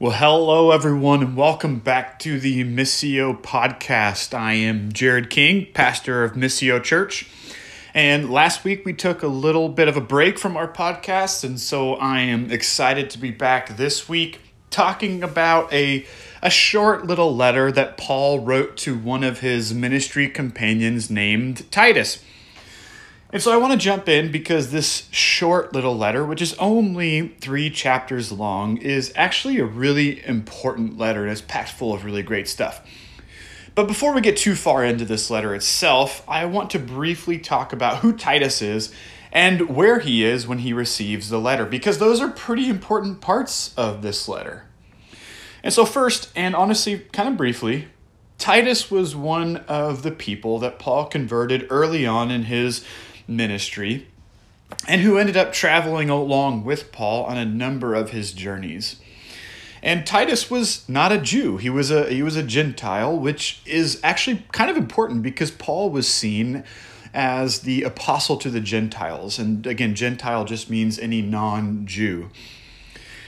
Well, hello everyone, and welcome back to the Missio podcast. I am Jared King, pastor of Missio Church. And last week we took a little bit of a break from our podcast, and so I am excited to be back this week talking about a a short little letter that Paul wrote to one of his ministry companions named Titus. And so I want to jump in because this short little letter, which is only three chapters long, is actually a really important letter and it's packed full of really great stuff. But before we get too far into this letter itself, I want to briefly talk about who Titus is and where he is when he receives the letter, because those are pretty important parts of this letter. And so, first, and honestly, kind of briefly, Titus was one of the people that Paul converted early on in his ministry and who ended up traveling along with Paul on a number of his journeys. And Titus was not a Jew. He was a he was a Gentile, which is actually kind of important because Paul was seen as the apostle to the Gentiles. And again, Gentile just means any non-Jew.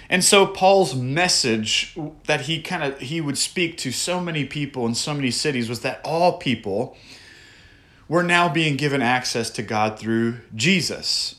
And so Paul's message that he kind of he would speak to so many people in so many cities was that all people we're now being given access to God through Jesus.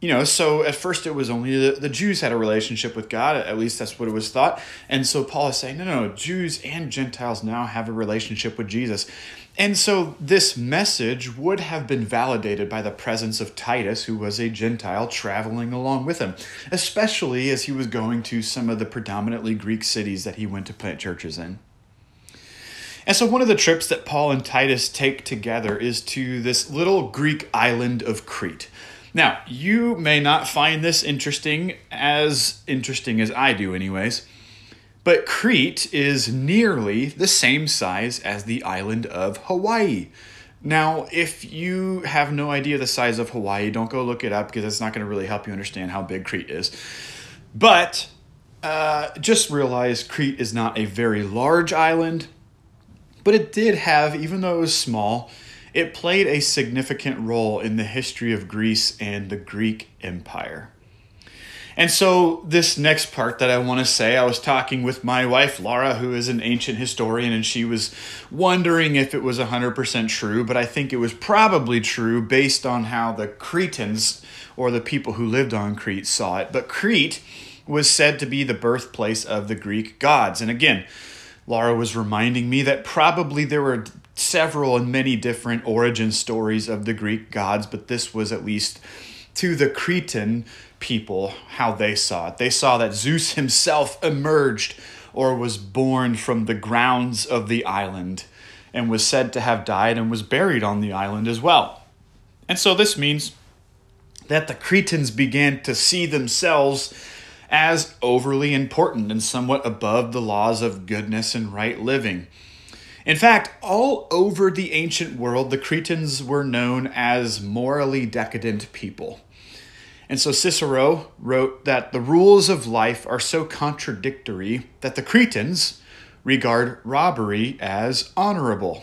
You know, so at first it was only the, the Jews had a relationship with God, at least that's what it was thought. And so Paul is saying, no, no, Jews and Gentiles now have a relationship with Jesus. And so this message would have been validated by the presence of Titus, who was a Gentile traveling along with him, especially as he was going to some of the predominantly Greek cities that he went to plant churches in. And so, one of the trips that Paul and Titus take together is to this little Greek island of Crete. Now, you may not find this interesting, as interesting as I do, anyways, but Crete is nearly the same size as the island of Hawaii. Now, if you have no idea the size of Hawaii, don't go look it up because it's not going to really help you understand how big Crete is. But uh, just realize Crete is not a very large island but it did have, even though it was small, it played a significant role in the history of Greece and the Greek Empire. And so, this next part that I want to say, I was talking with my wife, Laura, who is an ancient historian, and she was wondering if it was 100% true, but I think it was probably true based on how the Cretans, or the people who lived on Crete, saw it. But Crete was said to be the birthplace of the Greek gods. And again, Laura was reminding me that probably there were several and many different origin stories of the Greek gods, but this was at least to the Cretan people how they saw it. They saw that Zeus himself emerged or was born from the grounds of the island and was said to have died and was buried on the island as well. And so this means that the Cretans began to see themselves as overly important and somewhat above the laws of goodness and right living. In fact, all over the ancient world, the Cretans were known as morally decadent people. And so Cicero wrote that the rules of life are so contradictory that the Cretans regard robbery as honorable.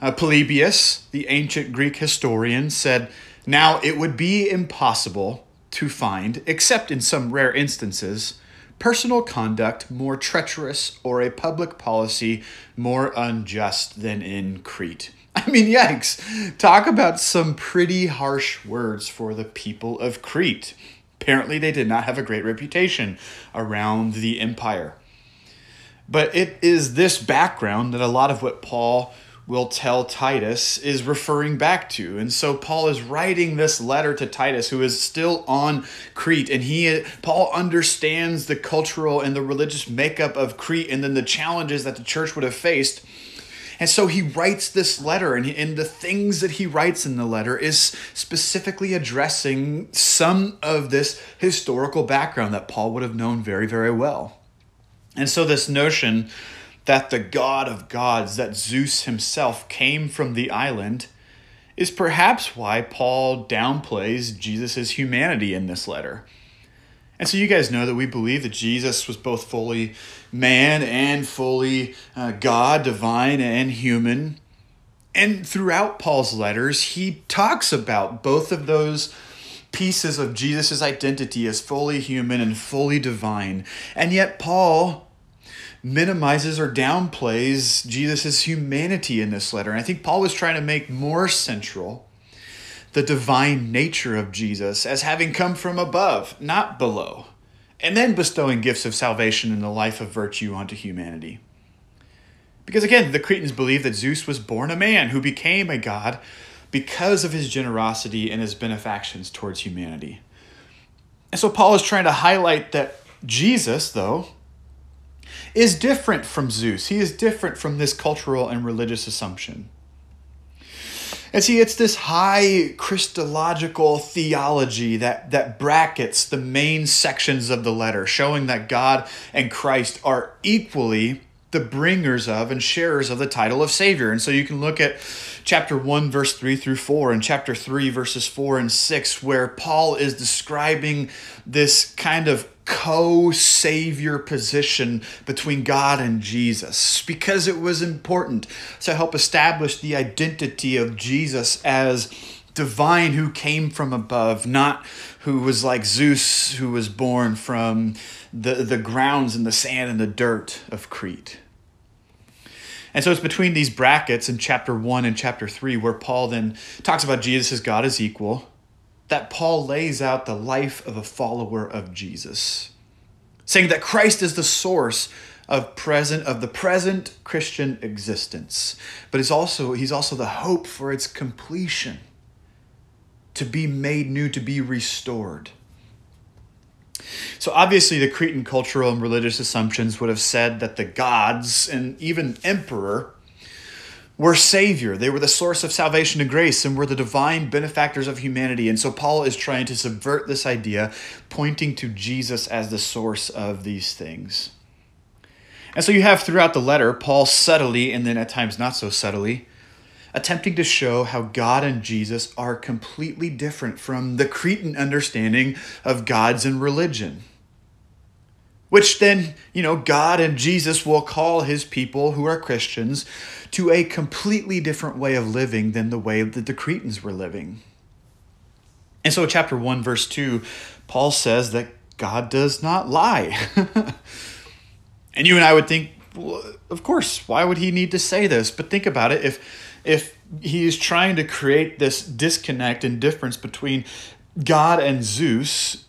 Uh, Polybius, the ancient Greek historian, said, Now it would be impossible to find, except in some rare instances, personal conduct more treacherous or a public policy more unjust than in Crete. I mean, yikes. Talk about some pretty harsh words for the people of Crete. Apparently, they did not have a great reputation around the empire. But it is this background that a lot of what Paul will tell Titus is referring back to. And so Paul is writing this letter to Titus who is still on Crete and he Paul understands the cultural and the religious makeup of Crete and then the challenges that the church would have faced. And so he writes this letter, and, and the things that he writes in the letter is specifically addressing some of this historical background that Paul would have known very, very well. And so, this notion that the God of gods, that Zeus himself came from the island, is perhaps why Paul downplays Jesus' humanity in this letter. And so you guys know that we believe that Jesus was both fully man and fully uh, God, divine and human. And throughout Paul's letters, he talks about both of those pieces of Jesus' identity as fully human and fully divine. And yet, Paul minimizes or downplays Jesus' humanity in this letter. And I think Paul was trying to make more central the divine nature of Jesus as having come from above, not below, and then bestowing gifts of salvation and the life of virtue onto humanity. Because again, the Cretans believed that Zeus was born a man who became a god because of his generosity and his benefactions towards humanity. And so Paul is trying to highlight that Jesus, though, is different from Zeus. He is different from this cultural and religious assumption. And see, it's this high Christological theology that, that brackets the main sections of the letter, showing that God and Christ are equally the bringers of and sharers of the title of Savior. And so you can look at chapter 1, verse 3 through 4, and chapter 3, verses 4 and 6, where Paul is describing this kind of co savior position between God and Jesus because it was important to help establish the identity of Jesus as divine who came from above, not who was like Zeus who was born from the, the grounds and the sand and the dirt of Crete. And so it's between these brackets in chapter 1 and chapter 3 where Paul then talks about Jesus as God is equal that Paul lays out the life of a follower of Jesus, saying that Christ is the source of present of the present Christian existence, but he's also he's also the hope for its completion, to be made new, to be restored. So obviously the Cretan cultural and religious assumptions would have said that the gods and even emperor were Savior. They were the source of salvation and grace and were the divine benefactors of humanity. And so Paul is trying to subvert this idea, pointing to Jesus as the source of these things. And so you have throughout the letter Paul subtly, and then at times not so subtly, attempting to show how God and Jesus are completely different from the Cretan understanding of gods and religion which then, you know, God and Jesus will call his people who are Christians to a completely different way of living than the way that the Cretans were living. And so, chapter 1, verse 2, Paul says that God does not lie. and you and I would think, well, of course, why would he need to say this? But think about it. If, if he is trying to create this disconnect and difference between God and Zeus,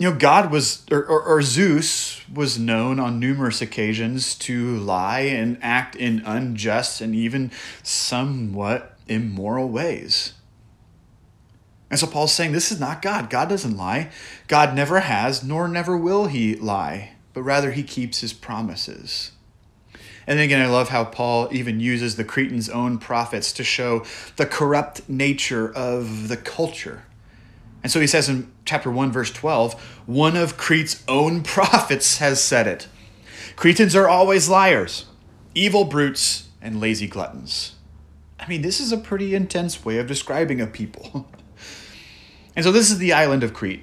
you know, God was, or, or, or, Zeus was known on numerous occasions to lie and act in unjust and even somewhat immoral ways. And so Paul's saying this is not God. God doesn't lie. God never has, nor never will he lie, but rather he keeps his promises. And then again, I love how Paul even uses the Cretans' own prophets to show the corrupt nature of the culture and so he says in chapter 1, verse 12, one of Crete's own prophets has said it Cretans are always liars, evil brutes, and lazy gluttons. I mean, this is a pretty intense way of describing a people. and so this is the island of Crete.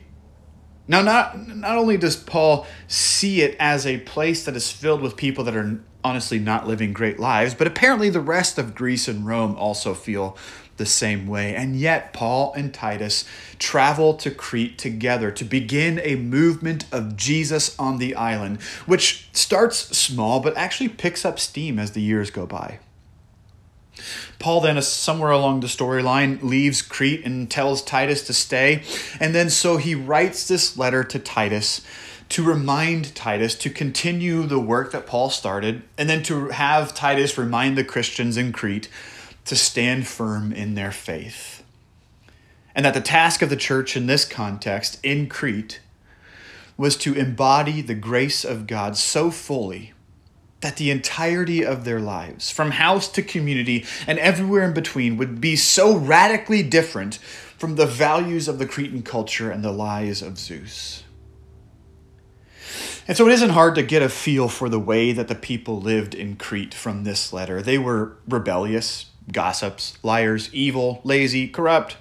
Now, not, not only does Paul see it as a place that is filled with people that are honestly not living great lives, but apparently the rest of Greece and Rome also feel the same way. And yet, Paul and Titus travel to Crete together to begin a movement of Jesus on the island, which starts small but actually picks up steam as the years go by. Paul then, somewhere along the storyline, leaves Crete and tells Titus to stay. And then, so he writes this letter to Titus to remind Titus to continue the work that Paul started, and then to have Titus remind the Christians in Crete to stand firm in their faith. And that the task of the church in this context, in Crete, was to embody the grace of God so fully that the entirety of their lives, from house to community and everywhere in between, would be so radically different from the values of the Cretan culture and the lies of Zeus. And so it isn't hard to get a feel for the way that the people lived in Crete from this letter. They were rebellious, gossips, liars, evil, lazy, corrupt,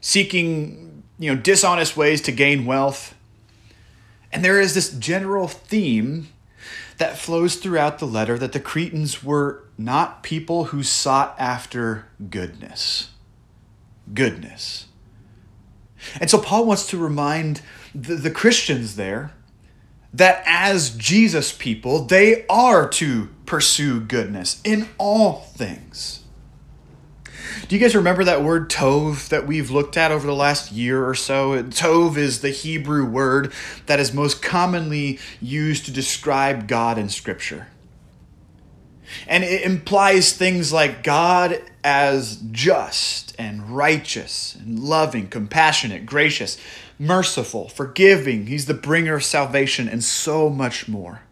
seeking, you know, dishonest ways to gain wealth. And there is this general theme that flows throughout the letter that the Cretans were not people who sought after goodness. Goodness. And so Paul wants to remind the, the Christians there that as Jesus people, they are to pursue goodness in all things. Do you guys remember that word tov that we've looked at over the last year or so? Tov is the Hebrew word that is most commonly used to describe God in Scripture. And it implies things like God as just and righteous and loving, compassionate, gracious, merciful, forgiving. He's the bringer of salvation and so much more.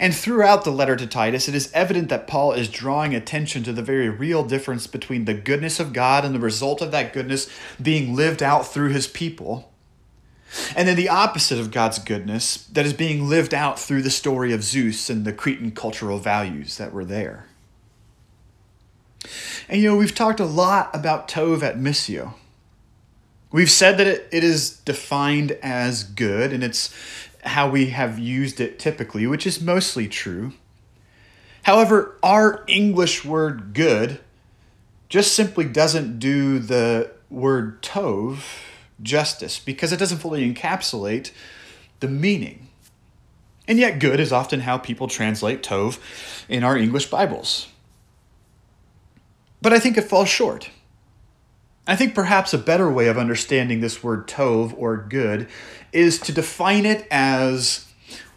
And throughout the letter to Titus, it is evident that Paul is drawing attention to the very real difference between the goodness of God and the result of that goodness being lived out through his people and then the opposite of God's goodness that is being lived out through the story of Zeus and the Cretan cultural values that were there. And you know, we've talked a lot about Tov at Missio. We've said that it, it is defined as good, and it's how we have used it typically, which is mostly true. However, our English word good just simply doesn't do the word Tov justice because it doesn't fully encapsulate the meaning. And yet, good is often how people translate Tov in our English Bibles. But I think it falls short. I think perhaps a better way of understanding this word Tov or good is to define it as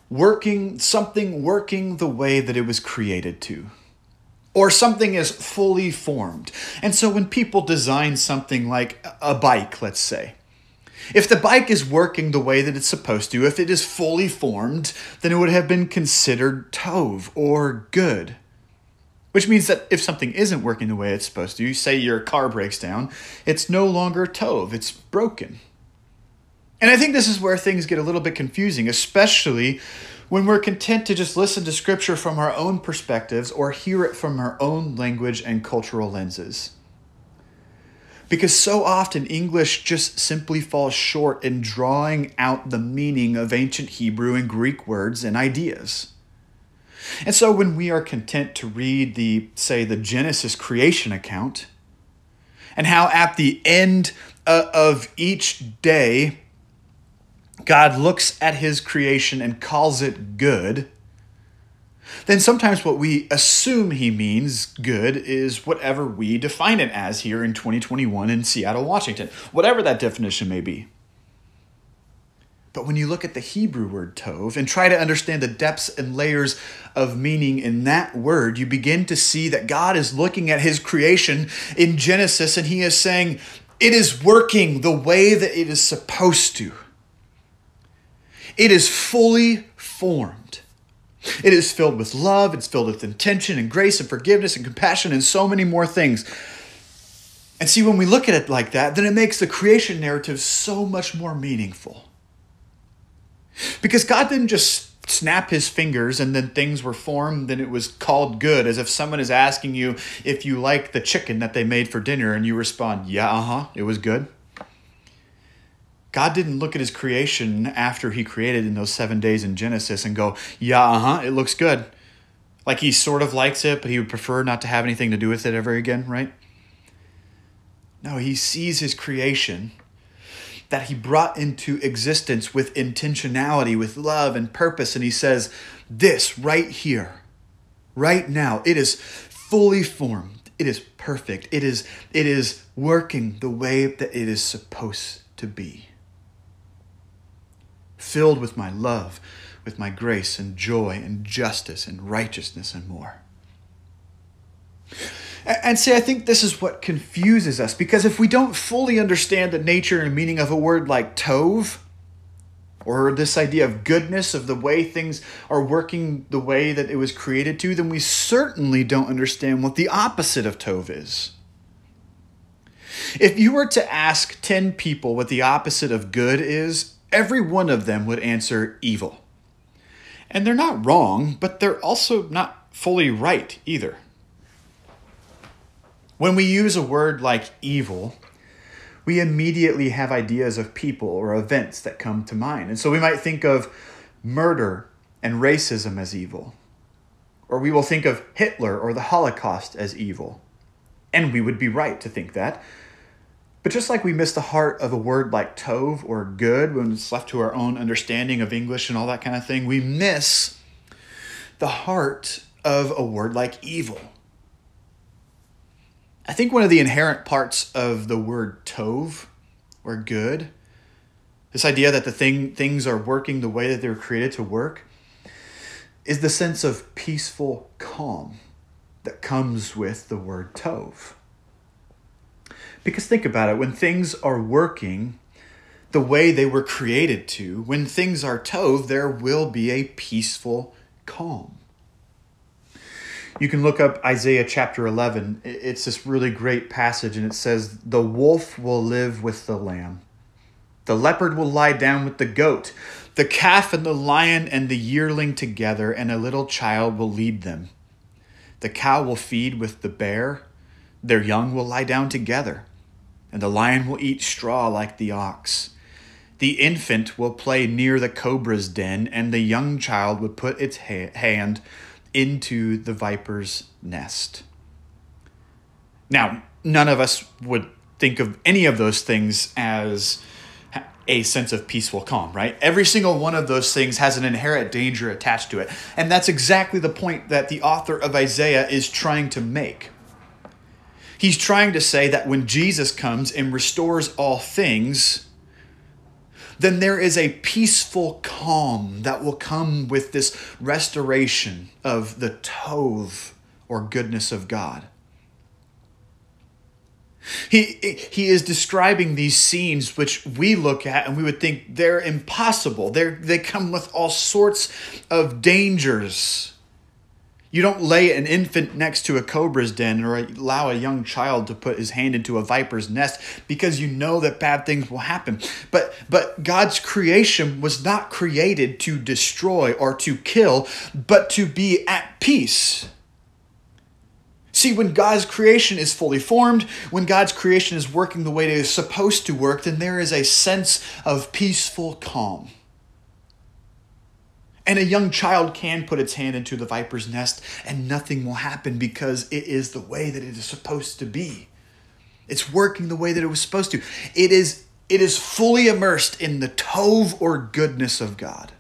working, something working the way that it was created to or something is fully formed. And so when people design something like a bike, let's say, if the bike is working the way that it's supposed to, if it is fully formed, then it would have been considered tov or good. Which means that if something isn't working the way it's supposed to, say your car breaks down, it's no longer tov, it's broken. And I think this is where things get a little bit confusing, especially when we're content to just listen to scripture from our own perspectives or hear it from our own language and cultural lenses. Because so often English just simply falls short in drawing out the meaning of ancient Hebrew and Greek words and ideas. And so when we are content to read the, say, the Genesis creation account, and how at the end uh, of each day, God looks at his creation and calls it good, then sometimes what we assume he means good is whatever we define it as here in 2021 in Seattle, Washington, whatever that definition may be. But when you look at the Hebrew word tov and try to understand the depths and layers of meaning in that word, you begin to see that God is looking at his creation in Genesis and he is saying, it is working the way that it is supposed to. It is fully formed. It is filled with love, it's filled with intention and grace and forgiveness and compassion and so many more things. And see, when we look at it like that, then it makes the creation narrative so much more meaningful. Because God didn't just snap his fingers and then things were formed and it was called good, as if someone is asking you if you like the chicken that they made for dinner and you respond, yeah, uh huh, it was good. God didn't look at his creation after he created in those seven days in Genesis and go, yeah, uh huh, it looks good. Like he sort of likes it, but he would prefer not to have anything to do with it ever again, right? No, he sees his creation that he brought into existence with intentionality, with love and purpose, and he says, This right here, right now, it is fully formed. It is perfect. It is, it is working the way that it is supposed to be filled with my love, with my grace and joy and justice and righteousness and more. And see, I think this is what confuses us because if we don't fully understand the nature and meaning of a word like tov, or this idea of goodness, of the way things are working the way that it was created to, then we certainly don't understand what the opposite of tov is. If you were to ask 10 people what the opposite of good is, every one of them would answer evil. And they're not wrong, but they're also not fully right either. When we use a word like evil, we immediately have ideas of people or events that come to mind. And so we might think of murder and racism as evil. Or we will think of Hitler or the Holocaust as evil. And we would be right to think that. But just like we miss the heart of a word like tov or good when it's left to our own understanding of English and all that kind of thing, we miss the heart of a word like evil. I think one of the inherent parts of the word tov or good, this idea that the thing things are working the way that they were created to work, is the sense of peaceful calm that comes with the word tov. Because think about it when things are working the way they were created to, when things are tov, there will be a peaceful calm. You can look up Isaiah chapter 11. It's this really great passage, and it says, The wolf will live with the lamb, the leopard will lie down with the goat, the calf and the lion and the yearling together, and a little child will lead them. The cow will feed with the bear, their young will lie down together and the lion will eat straw like the ox. The infant will play near the cobra's den, and the young child would put its ha- hand into the viper's nest. Now, none of us would think of any of those things as a sense of peaceful calm, right? Every single one of those things has an inherent danger attached to it. And that's exactly the point that the author of Isaiah is trying to make. He's trying to say that when Jesus comes and restores all things, then there is a peaceful calm that will come with this restoration of the tov or goodness of God. He, he is describing these scenes which we look at and we would think they're impossible. They're, they come with all sorts of dangers. You don't lay an infant next to a cobra's den or allow a young child to put his hand into a viper's nest because you know that bad things will happen. But but God's creation was not created to destroy or to kill, but to be at peace. See, when God's creation is fully formed, when God's creation is working the way it is supposed to work, then there is a sense of peaceful calm. And a young child can put its hand into the viper's nest and nothing will happen because it is the way that it is supposed to be. It's working the way that it was supposed to. It is, it is fully immersed in the tov or goodness of God.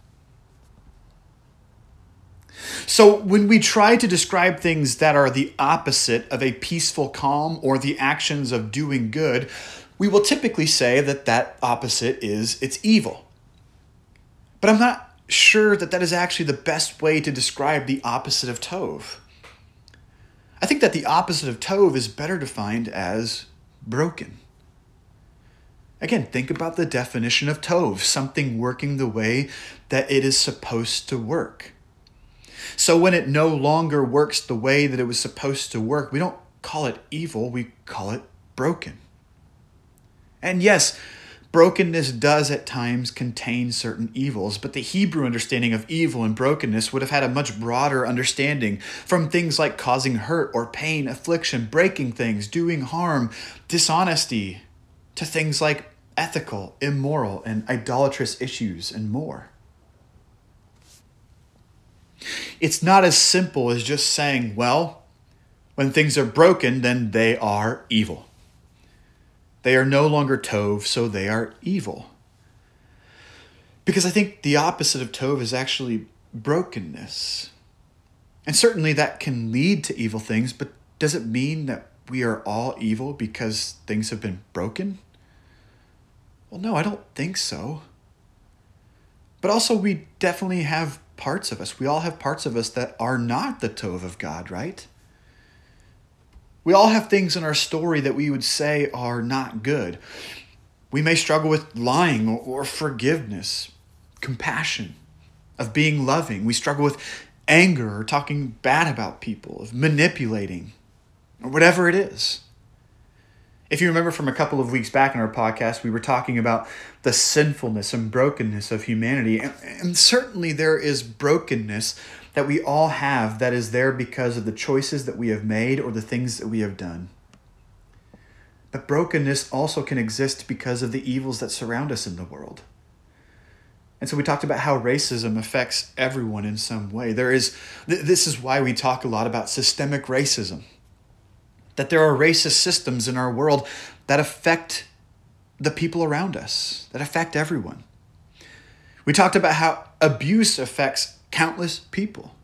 So, when we try to describe things that are the opposite of a peaceful calm or the actions of doing good, we will typically say that that opposite is it's evil. But I'm not sure that that is actually the best way to describe the opposite of Tov. I think that the opposite of Tov is better defined as broken. Again, think about the definition of Tov something working the way that it is supposed to work. So when it no longer works the way that it was supposed to work, we don't call it evil, we call it broken. And yes, Brokenness does at times contain certain evils, but the Hebrew understanding of evil and brokenness would have had a much broader understanding from things like causing hurt or pain, affliction, breaking things, doing harm, dishonesty, to things like ethical, immoral, and idolatrous issues, and more. It's not as simple as just saying, well, when things are broken, then they are evil. They are no longer Tov, so they are evil. Because I think the opposite of Tov is actually brokenness. And certainly that can lead to evil things, but does it mean that we are all evil because things have been broken? Well, no, I don't think so. But also, we definitely have parts of us. We all have parts of us that are not the Tov of God, right? We all have things in our story that we would say are not good. We may struggle with lying or, forgiveness, compassion, of being loving. We struggle with anger or talking bad about people, of manipulating, or whatever it is. If you remember from a couple of weeks back in our podcast, we were talking about the sinfulness and brokenness of humanity. And, and certainly there is brokenness that we all have that is there because of the choices that we have made or the things that we have done. But brokenness also can exist because of the evils that surround us in the world. And so we talked about how racism affects everyone in some way. There is this is why we talk a lot about systemic racism. That there are racist systems in our world that affect the people around us, that affect everyone. We talked about how abuse affects countless people.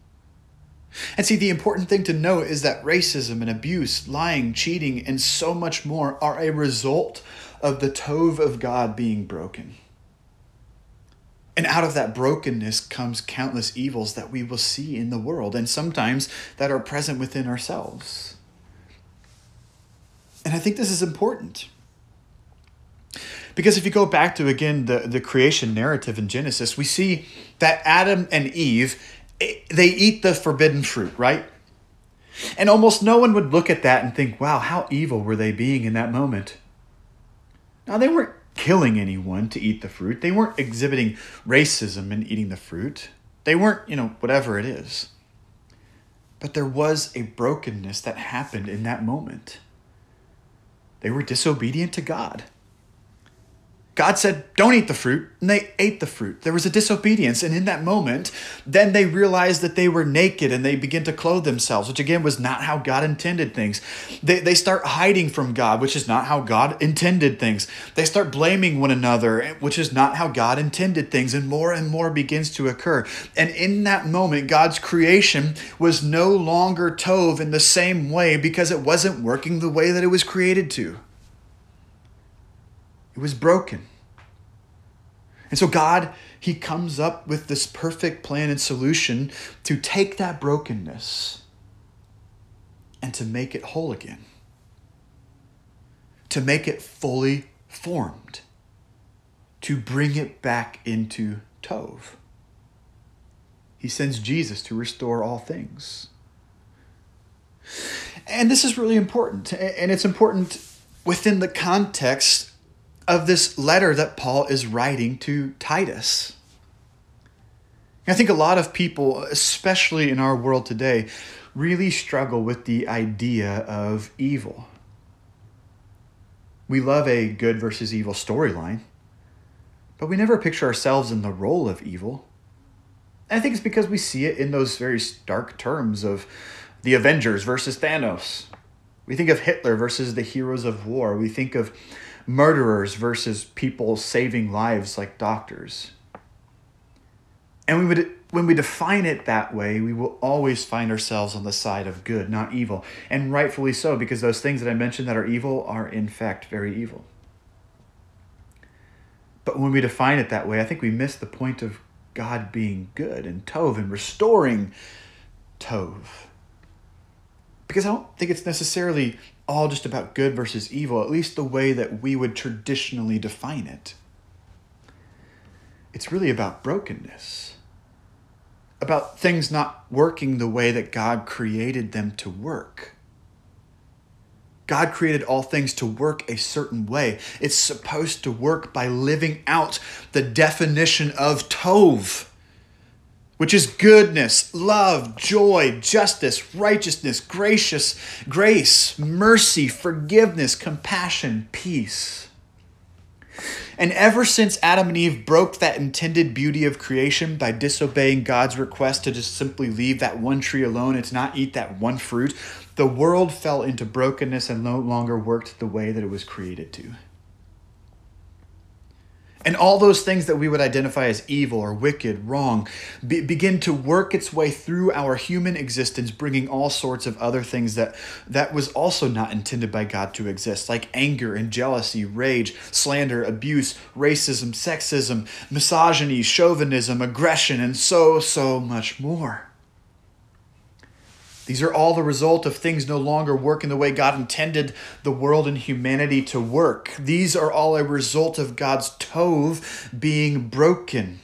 And see, the important thing to note is that racism and abuse, lying, cheating, and so much more are a result of the Tov of God being broken. And out of that brokenness comes countless evils that we will see in the world, and sometimes that are present within ourselves. And I think this is important. Because if you go back to, again, the, the creation narrative in Genesis, we see that Adam and Eve, eh, they eat the forbidden fruit, right? And almost no one would look at that and think, wow, how evil were they being in that moment? Now, they weren't killing anyone to eat the fruit. They weren't exhibiting racism in eating the fruit. They weren't, you know, whatever it is. But there was a brokenness that happened in that moment. They were disobedient to God. God said, Don't eat the fruit. And they ate the fruit. There was a disobedience. And in that moment, then they realized that they were naked and they begin to clothe themselves, which again was not how God intended things. They, they start hiding from God, which is not how God intended things. They start blaming one another, eh, which is not how God intended things. And more and more begins to occur. And in that moment, God's creation was no longer Tov in the same way because it wasn't working the way that it was created to. It was broken. And so God, He comes up with this perfect plan and solution to take that brokenness and to make it whole again, to make it fully formed, to bring it back into Tov. He sends Jesus to restore all things. And this is really important, and it's important within the context of this letter that Paul is writing to Titus. I think a lot of people, especially in our world today, really struggle with the idea of evil. We love a good versus evil storyline, but we never picture ourselves in the role of evil. And I think it's because we see it in those very stark terms of the Avengers versus Thanos. We think of Hitler versus the heroes of war. We think of murderers versus people saving lives like doctors. And we would when we define it that way, we will always find ourselves on the side of good, not evil. And rightfully so, because those things that I mentioned that are evil are in fact very evil. But when we define it that way, I think we miss the point of God being good and Tov and restoring Tov. Because I don't think it's necessarily all just about good versus evil, at least the way that we would traditionally define it. It's really about brokenness, about things not working the way that God created them to work. God created all things to work a certain way. It's supposed to work by living out the definition of Tov which is goodness, love, joy, justice, righteousness, gracious, grace, mercy, forgiveness, compassion, peace. And ever since Adam and Eve broke that intended beauty of creation by disobeying God's request to just simply leave that one tree alone and to not eat that one fruit, the world fell into brokenness and no longer worked the way that it was created to. And all those things that we would identify as evil or wicked, wrong, be, begin to work its way through our human existence, bringing all sorts of other things that, that was also not intended by God to exist, like anger and jealousy, rage, slander, abuse, racism, sexism, misogyny, chauvinism, aggression, and so, so much more. These are all the result of things no longer working the way God intended the world and humanity to work. These are all a result of God's Tov being broken.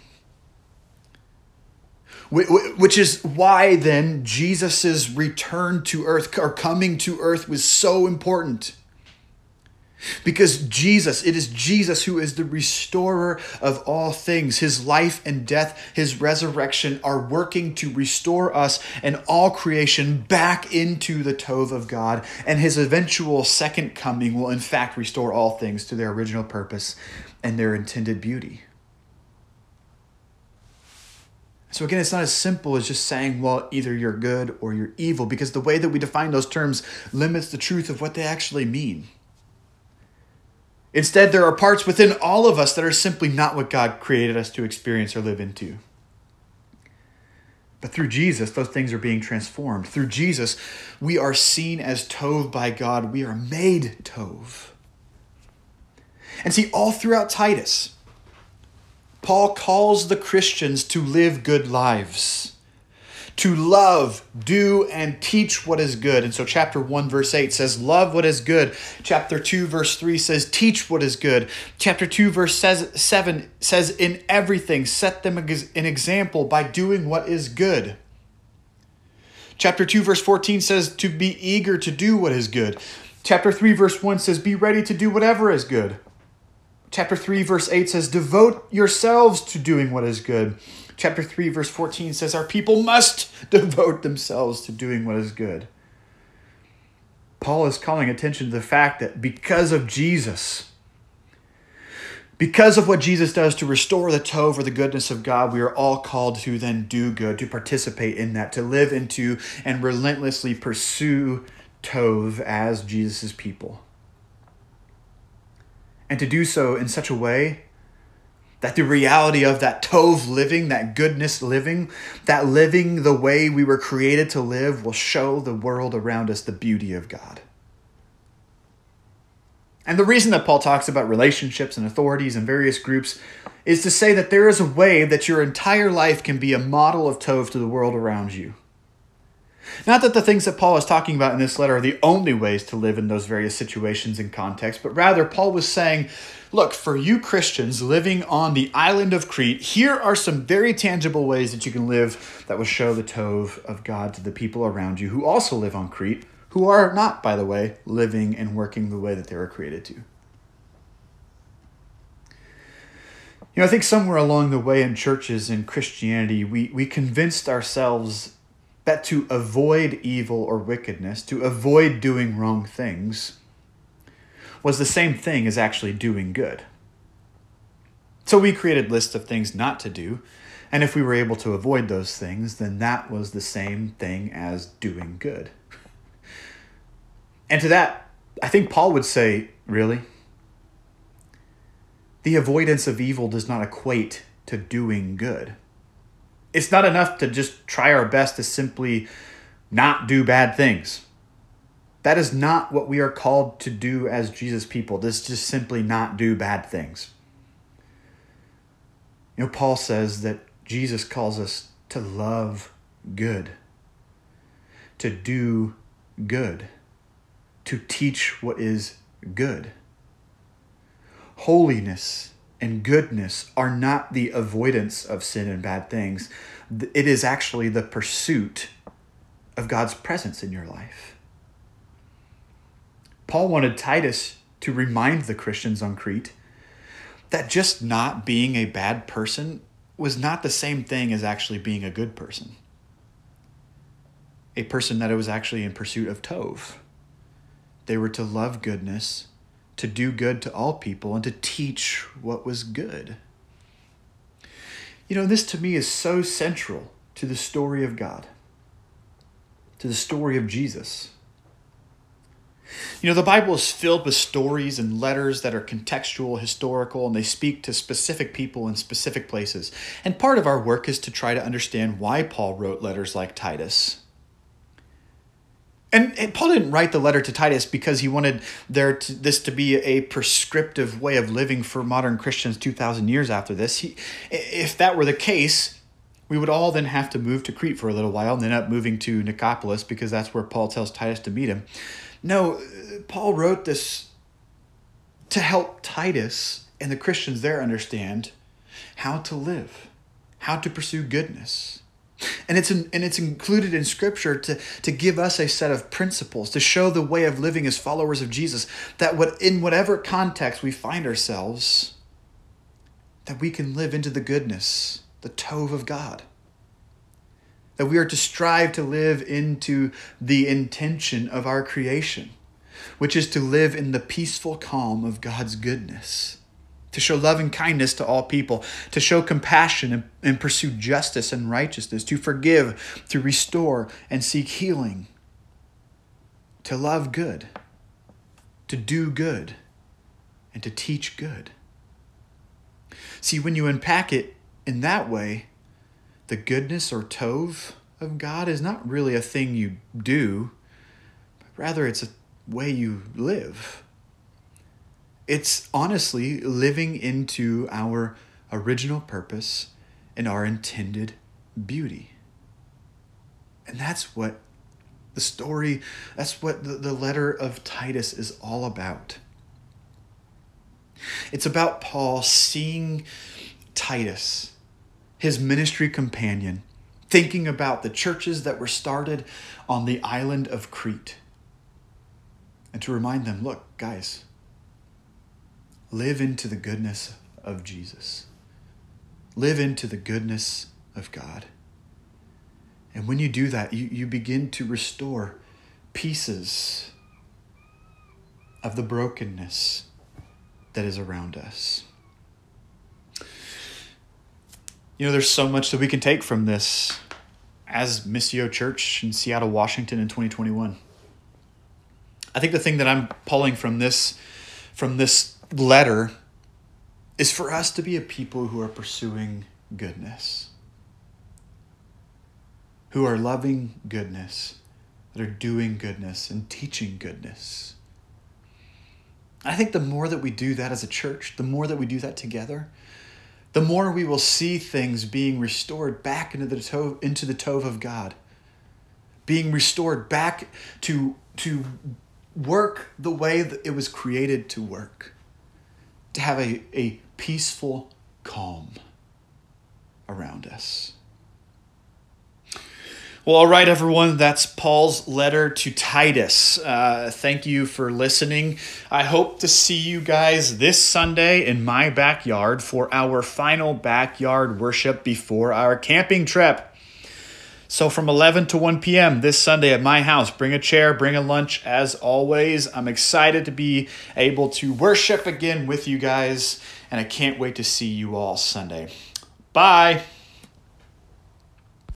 Which is why then Jesus' return to earth or coming to earth was so important. Because Jesus, it is Jesus who is the restorer of all things. His life and death, his resurrection are working to restore us and all creation back into the Tov of God. And his eventual second coming will, in fact, restore all things to their original purpose and their intended beauty. So, again, it's not as simple as just saying, well, either you're good or you're evil, because the way that we define those terms limits the truth of what they actually mean. Instead, there are parts within all of us that are simply not what God created us to experience or live into. But through Jesus, those things are being transformed. Through Jesus, we are seen as Tov by God. We are made Tov. And see, all throughout Titus, Paul calls the Christians to live good lives to love, do, and teach what is good. And so, chapter 1, verse 8 says, Love what is good. Chapter 2, verse 3 says, Teach what is good. Chapter 2, verse 7 says, In everything, set them an example by doing what is good. Chapter 2, verse 14 says, To be eager to do what is good. Chapter 3, verse 1 says, Be ready to do whatever is good. Chapter 3, verse 8 says, Devote yourselves to doing what is good chapter 3 verse 14 says our people must devote themselves to doing what is good. Paul is calling attention to the fact that because of jesus because of what jesus does to restore the tov or the goodness of god we are all called to then do good to participate in that to live into and relentlessly pursue tov as jesus' people. And to do so in such a way that the reality of that Tov living, that goodness living, that living the way we were created to live will show the world around us the beauty of God. And the reason that Paul talks about relationships and authorities and various groups is to say that there is a way that your entire life can be a model of Tov to the world around you. Not that the things that Paul is talking about in this letter are the only ways to live in those various situations and contexts, but rather Paul was saying, look, for you Christians living on the island of Crete, here are some very tangible ways that you can live that will show the Tov of God to the people around you who also live on Crete, who are not, by the way, living and working the way that they were created to. You know, I think somewhere along the way in churches and Christianity, we, we convinced ourselves that to avoid evil or wickedness, to avoid doing wrong things, was the same thing as actually doing good. So we created lists of things not to do, and if we were able to avoid those things, then that was the same thing as doing good. And to that, I think Paul would say, really? The avoidance of evil does not equate to doing good it's not enough to just try our best to simply not do bad things. That is not what we are called to do as Jesus people. This is just simply not do bad things. You know, Paul says that Jesus calls us to love good, to do good, to teach what is good. Holiness and goodness are not the avoidance of sin and bad things, it is actually the pursuit of God's presence in your life. Paul wanted Titus to remind the Christians on Crete that just not being a bad person was not the same thing as actually being a good person. A person that was actually in pursuit of Tov. They were to love goodness to do good to all people and to teach what was good. You know, this to me is so central to the story of God, to the story of Jesus. You know, the Bible is filled with stories and letters that are contextual, historical, and they speak to specific people in specific places. And part of our work is to try to understand why Paul wrote letters like Titus and, and, Paul didn't write the letter to Titus because he wanted there to, this to be a prescriptive way of living for modern Christians 2,000 years after this. He, if that were the case, we would all then have to move to Crete for a little while and then up moving to Nicopolis because that's where Paul tells Titus to meet him. No, uh, Paul wrote this to help Titus and the Christians there understand how to live, how to pursue goodness and it's, in, and it's included in Scripture to, to give us a set of principles, to show the way of living as followers of Jesus, that what, in whatever context we find ourselves, that we can live into the goodness, the tov of God. That we are to strive to live into the intention of our creation, which is to live in the peaceful calm of God's goodness to show love and kindness to all people, to show compassion and, and pursue justice and righteousness, to forgive, to restore and seek healing, to love good, to do good, and to teach good. See, when you unpack it in that way, the goodness or tov of God is not really a thing you do, but rather it's a way you live. It's honestly living into our original purpose and our intended beauty. And that's what the story, that's what the, the letter of Titus is all about. It's about Paul seeing Titus, his ministry companion, thinking about the churches that were started on the island of Crete. And to remind them look, guys, live into the goodness of Jesus, live into the goodness of God. And when you do that, you, you begin to restore pieces of the brokenness that is around us. You know, there's so much that we can take from this as Missio Church in Seattle, Washington in 2021. I think the thing that I'm pulling from this from this letter is for us to be a people who are pursuing goodness. Who are loving goodness, that are doing goodness and teaching goodness. I think the more that we do that as a church, the more that we do that together, the more we will see things being restored back into the tov, into the tov of God, being restored back to to work the way that it was created to work, to have a, a peaceful calm around us. Well, all right, everyone. That's Paul's letter to Titus. Uh, thank you for listening. I hope to see you guys this Sunday in my backyard for our final backyard worship before our camping trip. So, from 11 to 1 p.m. this Sunday at my house, bring a chair, bring a lunch as always. I'm excited to be able to worship again with you guys, and I can't wait to see you all Sunday. Bye.